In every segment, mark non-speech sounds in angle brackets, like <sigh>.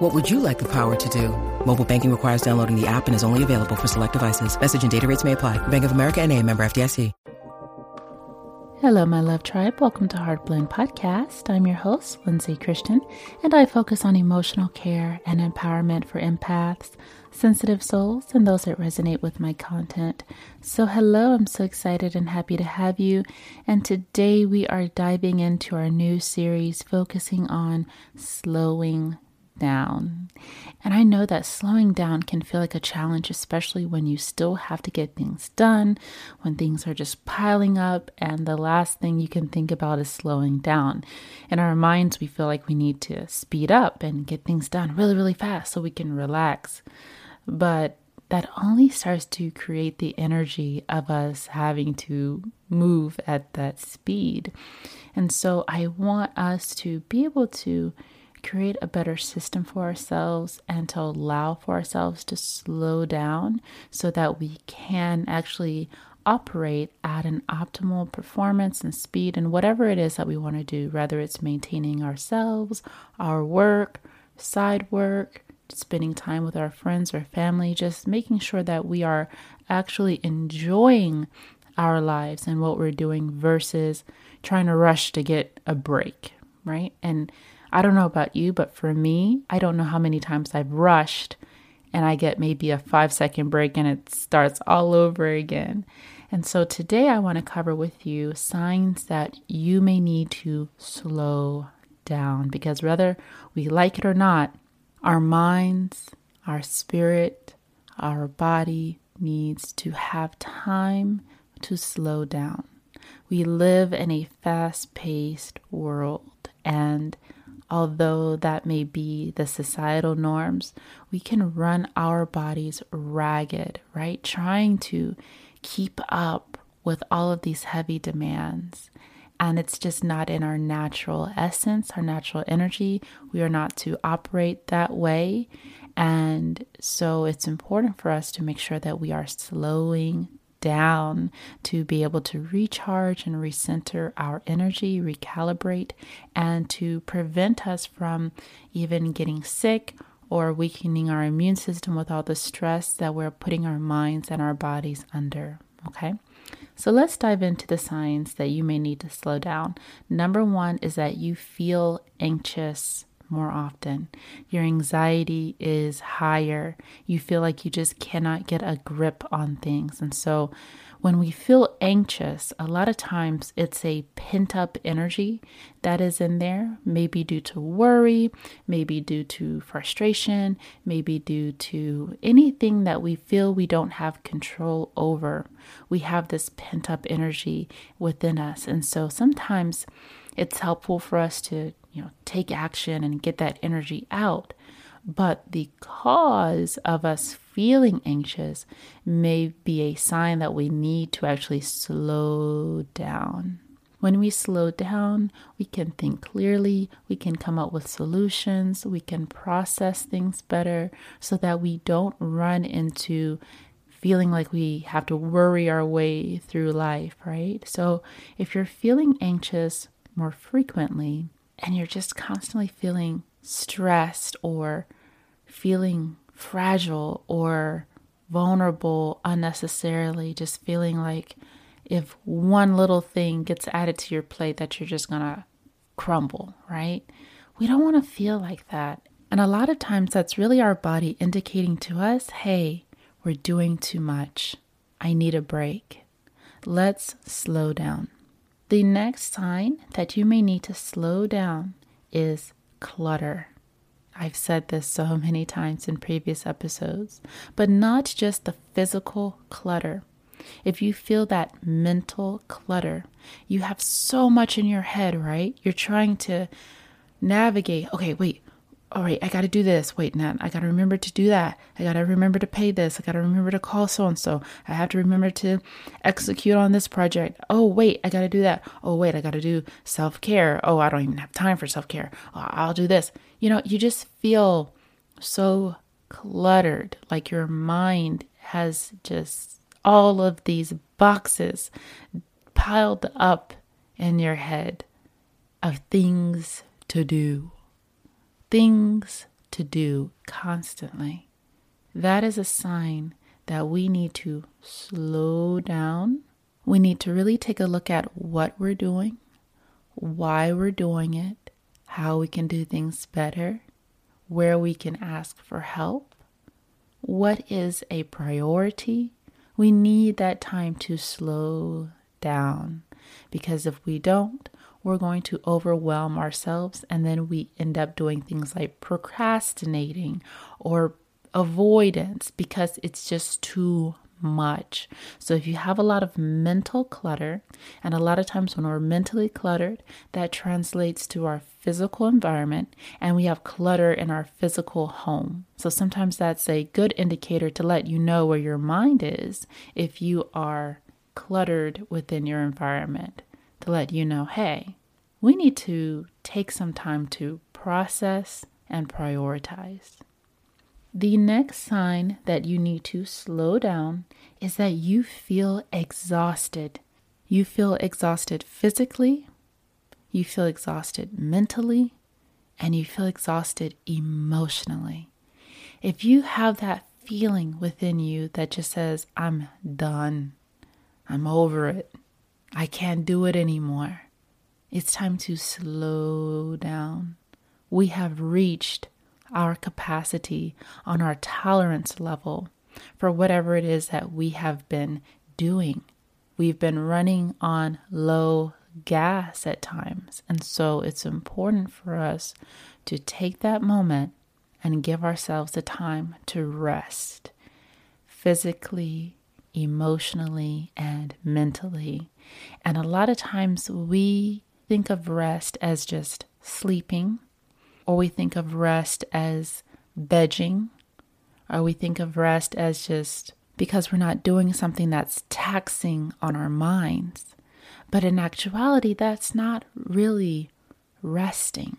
What would you like the power to do? Mobile banking requires downloading the app and is only available for select devices. Message and data rates may apply. Bank of America and a member FDIC. Hello, my love tribe. Welcome to Heart Blend Podcast. I'm your host, Lindsay Christian, and I focus on emotional care and empowerment for empaths, sensitive souls, and those that resonate with my content. So, hello, I'm so excited and happy to have you. And today we are diving into our new series focusing on slowing down. And I know that slowing down can feel like a challenge, especially when you still have to get things done, when things are just piling up, and the last thing you can think about is slowing down. In our minds, we feel like we need to speed up and get things done really, really fast so we can relax. But that only starts to create the energy of us having to move at that speed. And so I want us to be able to create a better system for ourselves and to allow for ourselves to slow down so that we can actually operate at an optimal performance and speed and whatever it is that we want to do, whether it's maintaining ourselves, our work, side work, spending time with our friends or family, just making sure that we are actually enjoying our lives and what we're doing versus trying to rush to get a break, right? And I don't know about you, but for me, I don't know how many times I've rushed and I get maybe a five second break and it starts all over again. And so today I want to cover with you signs that you may need to slow down because whether we like it or not, our minds, our spirit, our body needs to have time to slow down. We live in a fast paced world and although that may be the societal norms, we can run our bodies ragged, right? Trying to keep up with all of these heavy demands. And it's just not in our natural essence, our natural energy. We are not to operate that way. And so it's important for us to make sure that we are slowing down to be able to recharge and recenter our energy, recalibrate, and to prevent us from even getting sick or weakening our immune system with all the stress that we're putting our minds and our bodies under. Okay. So let's dive into the signs that you may need to slow down. Number one is that you feel anxious more often. Your anxiety is higher. You feel like you just cannot get a grip on things. And so when we feel anxious, a lot of times it's a pent up energy that is in there, maybe due to worry, maybe due to frustration, maybe due to anything that we feel we don't have control over. We have this pent up energy within us. And so sometimes it's helpful for us to you know, take action and get that energy out. But the cause of us feeling anxious may be a sign that we need to actually slow down. When we slow down, we can think clearly, we can come up with solutions, we can process things better so that we don't run into feeling like we have to worry our way through life, right? So if you're feeling anxious more frequently, and you're just constantly feeling stressed or feeling fragile or vulnerable unnecessarily, just feeling like if one little thing gets added to your plate that you're just going to crumble, right? We don't want to feel like that. And a lot of times that's really our body indicating to us, hey, we're doing too much. I need a break. Let's slow down. The next sign that you may need to slow down is clutter. I've said this so many times in previous episodes, but not just the physical clutter. If you feel that mental clutter, you have so much in your head, right? You're trying to navigate, okay, wait, all right, I got to do this. Wait, Nat, I got to remember to do that. I got to remember to pay this. I got to remember to call so and so. I have to remember to execute on this project. Oh, wait, I got to do that. Oh, wait, I got to do self care. Oh, I don't even have time for self care. Oh, I'll do this. You know, you just feel so cluttered, like your mind has just all of these boxes piled up in your head of things to do things to do constantly. That is a sign that we need to slow down. We need to really take a look at what we're doing, why we're doing it, how we can do things better, where we can ask for help, what is a priority. We need that time to slow down because if we don't, we're going to overwhelm ourselves and then we end up doing things like procrastinating or avoidance because it's just too much. So, if you have a lot of mental clutter, and a lot of times when we're mentally cluttered, that translates to our physical environment, and we have clutter in our physical home. So, sometimes that's a good indicator to let you know where your mind is if you are cluttered within your environment to let you know hey, we need to take some time to process and prioritize. The next sign that you need to slow down is that you feel exhausted. You feel exhausted physically, you feel exhausted mentally, and you feel exhausted emotionally. If you have that feeling within you that just says, I'm done, I'm over it, I can't do it anymore. It's time to slow down. We have reached our capacity on our tolerance level for whatever it is that we have been doing. We've been running on low gas at times. And so it's important for us to take that moment and give ourselves the time to rest physically, emotionally and mentally. And a lot of times we think of rest as just sleeping, or we think of rest as vegging, or we think of rest as just because we're not doing something that's taxing on our minds. But in actuality, that's not really resting,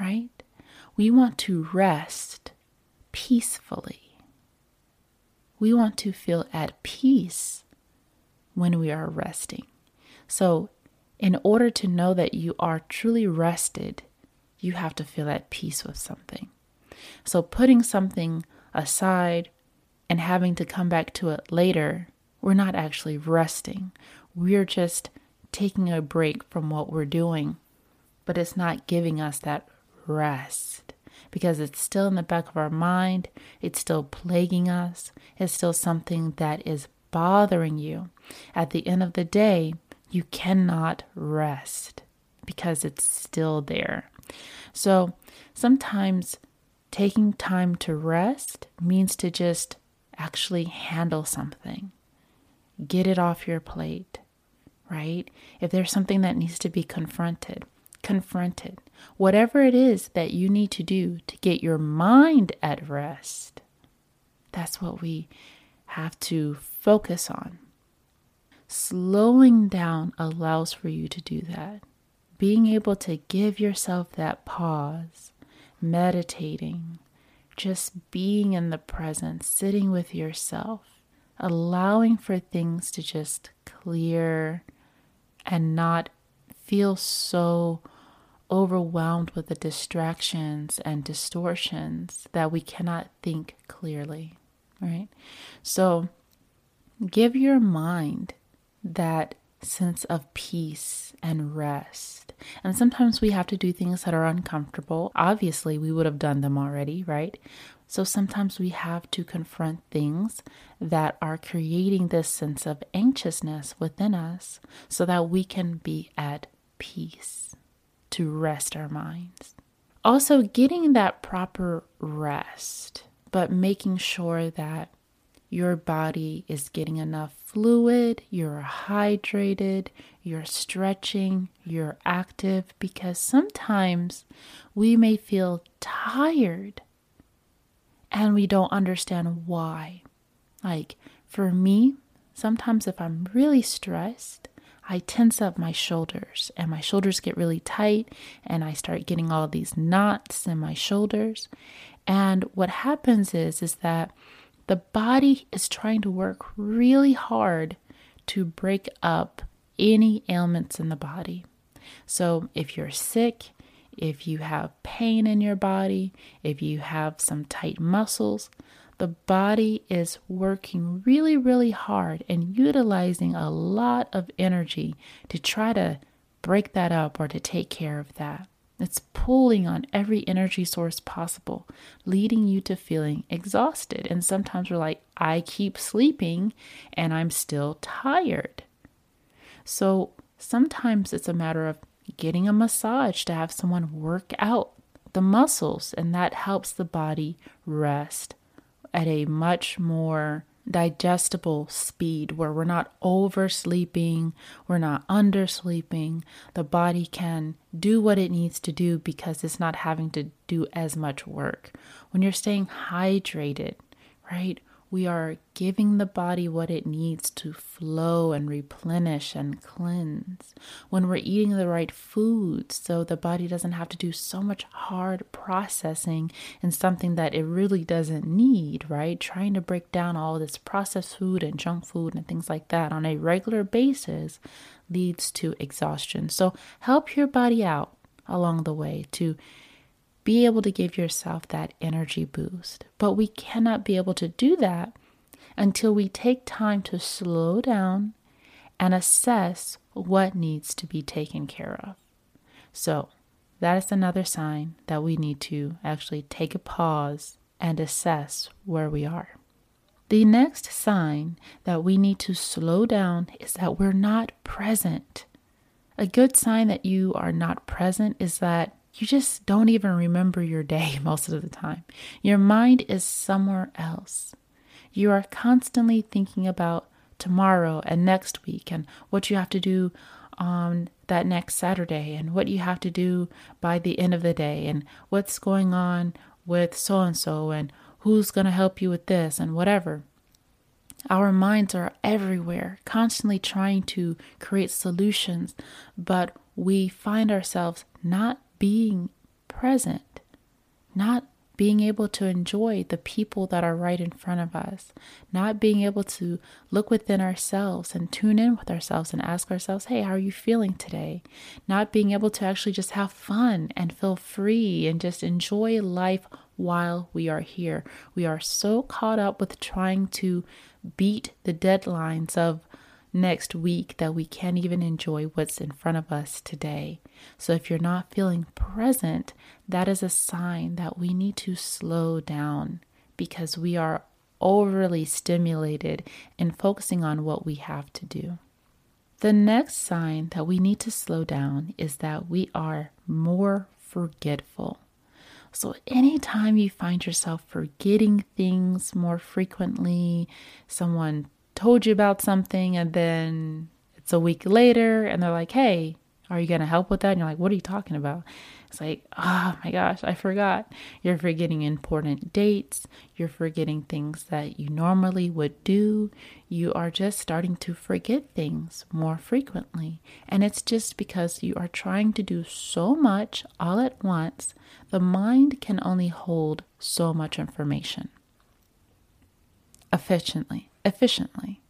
right? We want to rest peacefully. We want to feel at peace when we are resting. So, in order to know that you are truly rested, you have to feel at peace with something. So, putting something aside and having to come back to it later, we're not actually resting. We're just taking a break from what we're doing, but it's not giving us that rest because it's still in the back of our mind, it's still plaguing us, it's still something that is bothering you. At the end of the day, you cannot rest because it's still there. So sometimes taking time to rest means to just actually handle something, get it off your plate, right? If there's something that needs to be confronted, confront it. Whatever it is that you need to do to get your mind at rest, that's what we have to focus on. Slowing down allows for you to do that. Being able to give yourself that pause, meditating, just being in the present, sitting with yourself, allowing for things to just clear and not feel so overwhelmed with the distractions and distortions that we cannot think clearly, right? So give your mind that sense of peace and rest. And sometimes we have to do things that are uncomfortable. Obviously, we would have done them already, right? So sometimes we have to confront things that are creating this sense of anxiousness within us so that we can be at peace to rest our minds. Also, getting that proper rest, but making sure that your body is getting enough fluid, you're hydrated, you're stretching, you're active, because sometimes we may feel tired and we don't understand why. Like for me, sometimes if I'm really stressed, I tense up my shoulders and my shoulders get really tight and I start getting all these knots in my shoulders. And what happens is is that the body is trying to work really hard to break up any ailments in the body. So if you're sick, if you have pain in your body, if you have some tight muscles, the body is working really, really hard and utilizing a lot of energy to try to break that up or to take care of that. It's pulling on every energy source possible, leading you to feeling exhausted. And sometimes we're like, I keep sleeping and I'm still tired. So sometimes it's a matter of getting a massage to have someone work out the muscles, and that helps the body rest at a much more digestible speed where we're not oversleeping, we're not undersleeping. The body can do what it needs to do because it's not having to do as much work. When you're staying hydrated, right? We are giving the body what it needs to flow and replenish and cleanse. When we're eating the right foods, so the body doesn't have to do so much hard processing in something that it really doesn't need, right? Trying to break down all this processed food and junk food and things like that on a regular basis leads to exhaustion. So help your body out along the way to be able to give yourself that energy boost. But we cannot be able to do that until we take time to slow down and assess what needs to be taken care of. So, that is another sign that we need to actually take a pause and assess where we are. The next sign that we need to slow down is that we're not present. A good sign that you are not present is that you just don't even remember your day <laughs> most of the time. Your mind is somewhere else. You are constantly thinking about tomorrow and next week and what you have to do on that next Saturday and what you have to do by the end of the day and what's going on with so and so and who's going to help you with this and whatever. Our minds are everywhere, constantly trying to create solutions, but we find ourselves not being present, not being able to enjoy the people that are right in front of us, not being able to look within ourselves and tune in with ourselves and ask ourselves, hey, how are you feeling today? Not being able to actually just have fun and feel free and just enjoy life while we are here. We are so caught up with trying to beat the deadlines of next week that we can't even enjoy what's in front of us today. So, if you're not feeling present, that is a sign that we need to slow down because we are overly stimulated and focusing on what we have to do. The next sign that we need to slow down is that we are more forgetful. So, anytime you find yourself forgetting things more frequently, someone told you about something and then it's a week later and they're like, hey, are you going to help with that? And you're like, what are you talking about? It's like, oh my gosh, I forgot. You're forgetting important dates. You're forgetting things that you normally would do. You are just starting to forget things more frequently. And it's just because you are trying to do so much all at once. The mind can only hold so much information efficiently efficiently.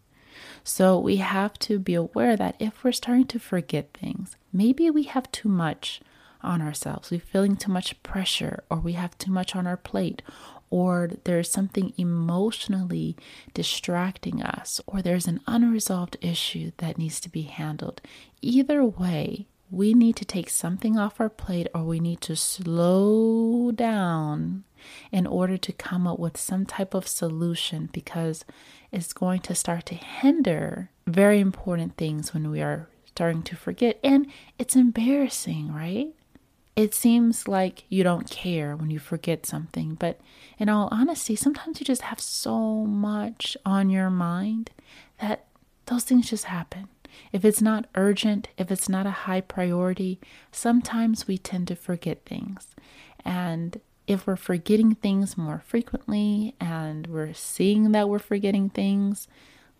So we have to be aware that if we're starting to forget things, maybe we have too much on ourselves. We're feeling too much pressure, or we have too much on our plate, or there's something emotionally distracting us, or there's an unresolved issue that needs to be handled. Either way, we need to take something off our plate or we need to slow down in order to come up with some type of solution because it's going to start to hinder very important things when we are starting to forget. And it's embarrassing, right? it seems like you don't care when you forget something, but in all honesty, sometimes you just have so much on your mind that those things just happen. If it's not urgent, if it's not a high priority, sometimes we tend to forget things. And if we're forgetting things more frequently and we're seeing that we're forgetting things,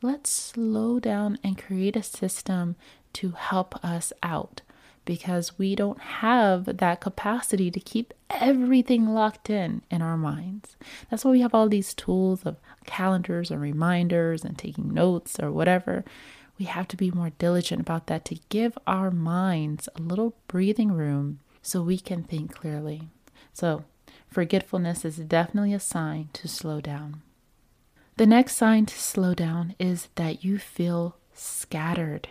let's slow down and create a system to help us out because we don't have that capacity to keep everything locked in in our minds. That's why we have all these tools of calendars and reminders and taking notes or whatever. We have to be more diligent about that to give our minds a little breathing room so we can think clearly. So, forgetfulness is definitely a sign to slow down. The next sign to slow down is that you feel scattered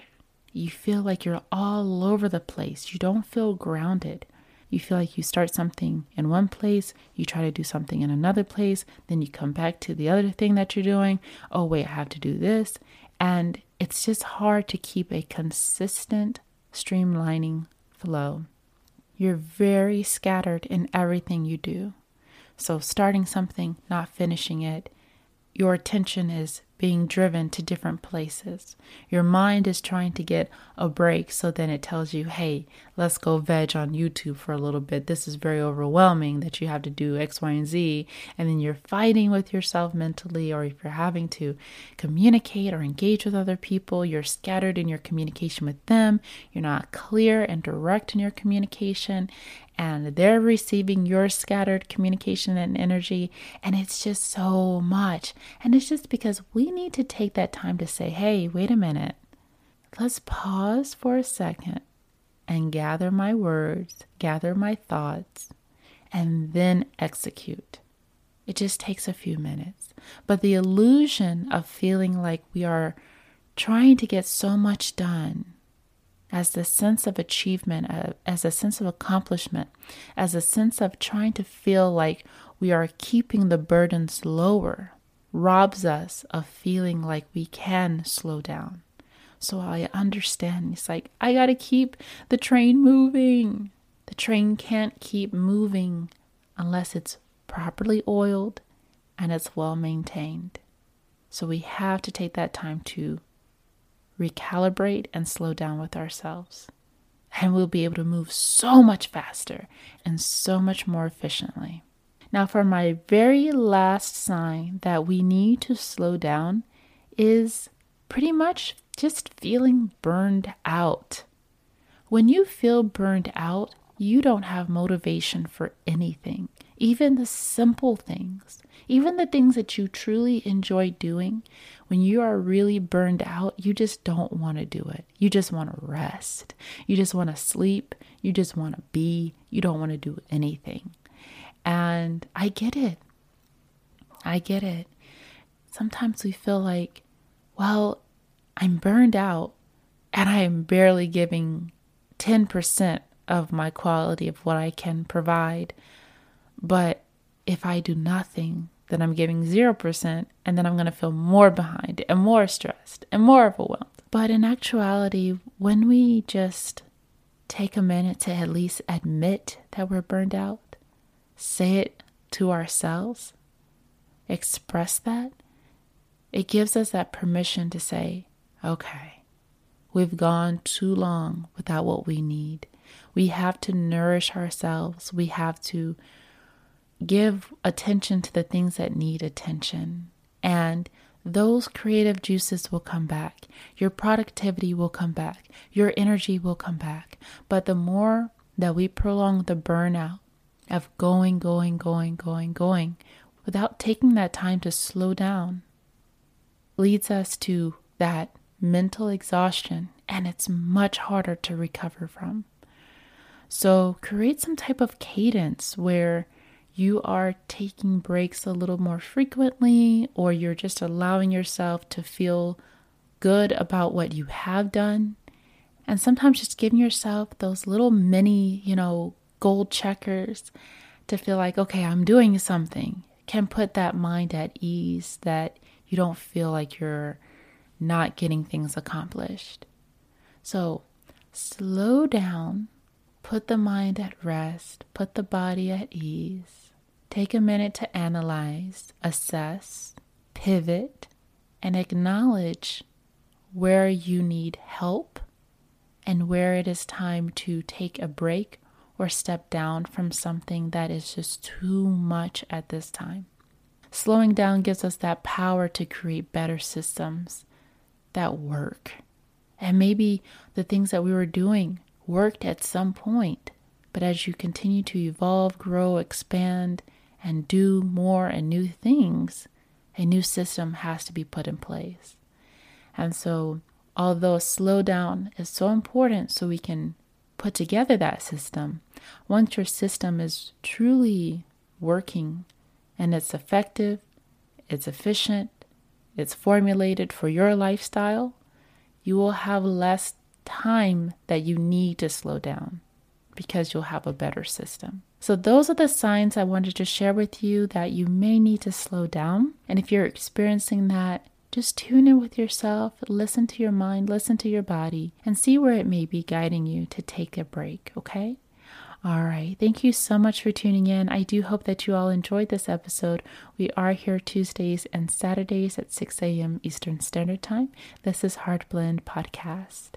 you feel like you're all over the place. You don't feel grounded. You feel like you start something in one place, you try to do something in another place, then you come back to the other thing that you're doing. Oh, wait, I have to do this. And it's just hard to keep a consistent streamlining flow. You're very scattered in everything you do. So, starting something, not finishing it, your attention is being driven to different places. Your mind is trying to get a break, so then it tells you, hey, let's go veg on YouTube for a little bit. This is very overwhelming that you have to do X, Y, and Z. And then you're fighting with yourself mentally, or if you're having to communicate or engage with other people, you're scattered in your communication with them. You're not clear and direct in your communication and they're receiving your scattered communication and energy. And it's just so much. And it's just because we need to take that time to say, hey, wait a minute. Let's pause for a second and gather my words, gather my thoughts, and then execute. It just takes a few minutes. But the illusion of feeling like we are trying to get so much done as the sense of achievement, uh, as a sense of accomplishment, as a sense of trying to feel like we are keeping the burdens lower, robs us of feeling like we can slow down. So I understand. It's like, I got to keep the train moving. The train can't keep moving unless it's properly oiled and it's well maintained. So we have to take that time to recalibrate, and slow down with ourselves. And we'll be able to move so much faster and so much more efficiently. Now, for my very last sign that we need to slow down is pretty much just feeling burned out. When you feel burned out, you don't have motivation for anything, even the simple things. Even the things that you truly enjoy doing, when you are really burned out, you just don't want to do it. You just want to rest. You just want to sleep. You just want to be. You don't want to do anything. And I get it. I get it. Sometimes we feel like, well, I'm burned out and I am barely giving 10% of my quality of what I can provide. But if I do nothing, then I'm giving 0%, and then I'm going to feel more behind and more stressed and more overwhelmed. But in actuality, when we just take a minute to at least admit that we're burned out, say it to ourselves, express that, it gives us that permission to say, okay, we've gone too long without what we need. We have to nourish ourselves. We have to give attention to the things that need attention. And those creative juices will come back. Your productivity will come back. Your energy will come back. But the more that we prolong the burnout of going, going, going, going, going, without taking that time to slow down, leads us to that mental exhaustion, and it's much harder to recover from. So, create some type of cadence where you are taking breaks a little more frequently, or you're just allowing yourself to feel good about what you have done. And sometimes just giving yourself those little mini, you know, gold checkers to feel like, okay, I'm doing something can put that mind at ease that you don't feel like you're not getting things accomplished. So slow down put the mind at rest, put the body at ease. Take a minute to analyze, assess, pivot, and acknowledge where you need help and where it is time to take a break or step down from something that is just too much at this time. Slowing down gives us that power to create better systems that work. And maybe the things that we were doing worked at some point, but as you continue to evolve, grow, expand, and do more and new things, a new system has to be put in place. And so, although slowdown is so important so we can put together that system, once your system is truly working and it's effective, it's efficient, it's formulated for your lifestyle, you will have less time that you need to slow down because you'll have a better system. So, those are the signs I wanted to share with you that you may need to slow down. And if you're experiencing that, just tune in with yourself, listen to your mind, listen to your body, and see where it may be guiding you to take a break, okay? All right. Thank you so much for tuning in. I do hope that you all enjoyed this episode. We are here Tuesdays and Saturdays at 6 a.m. Eastern Standard Time. This is Heart Blend Podcast.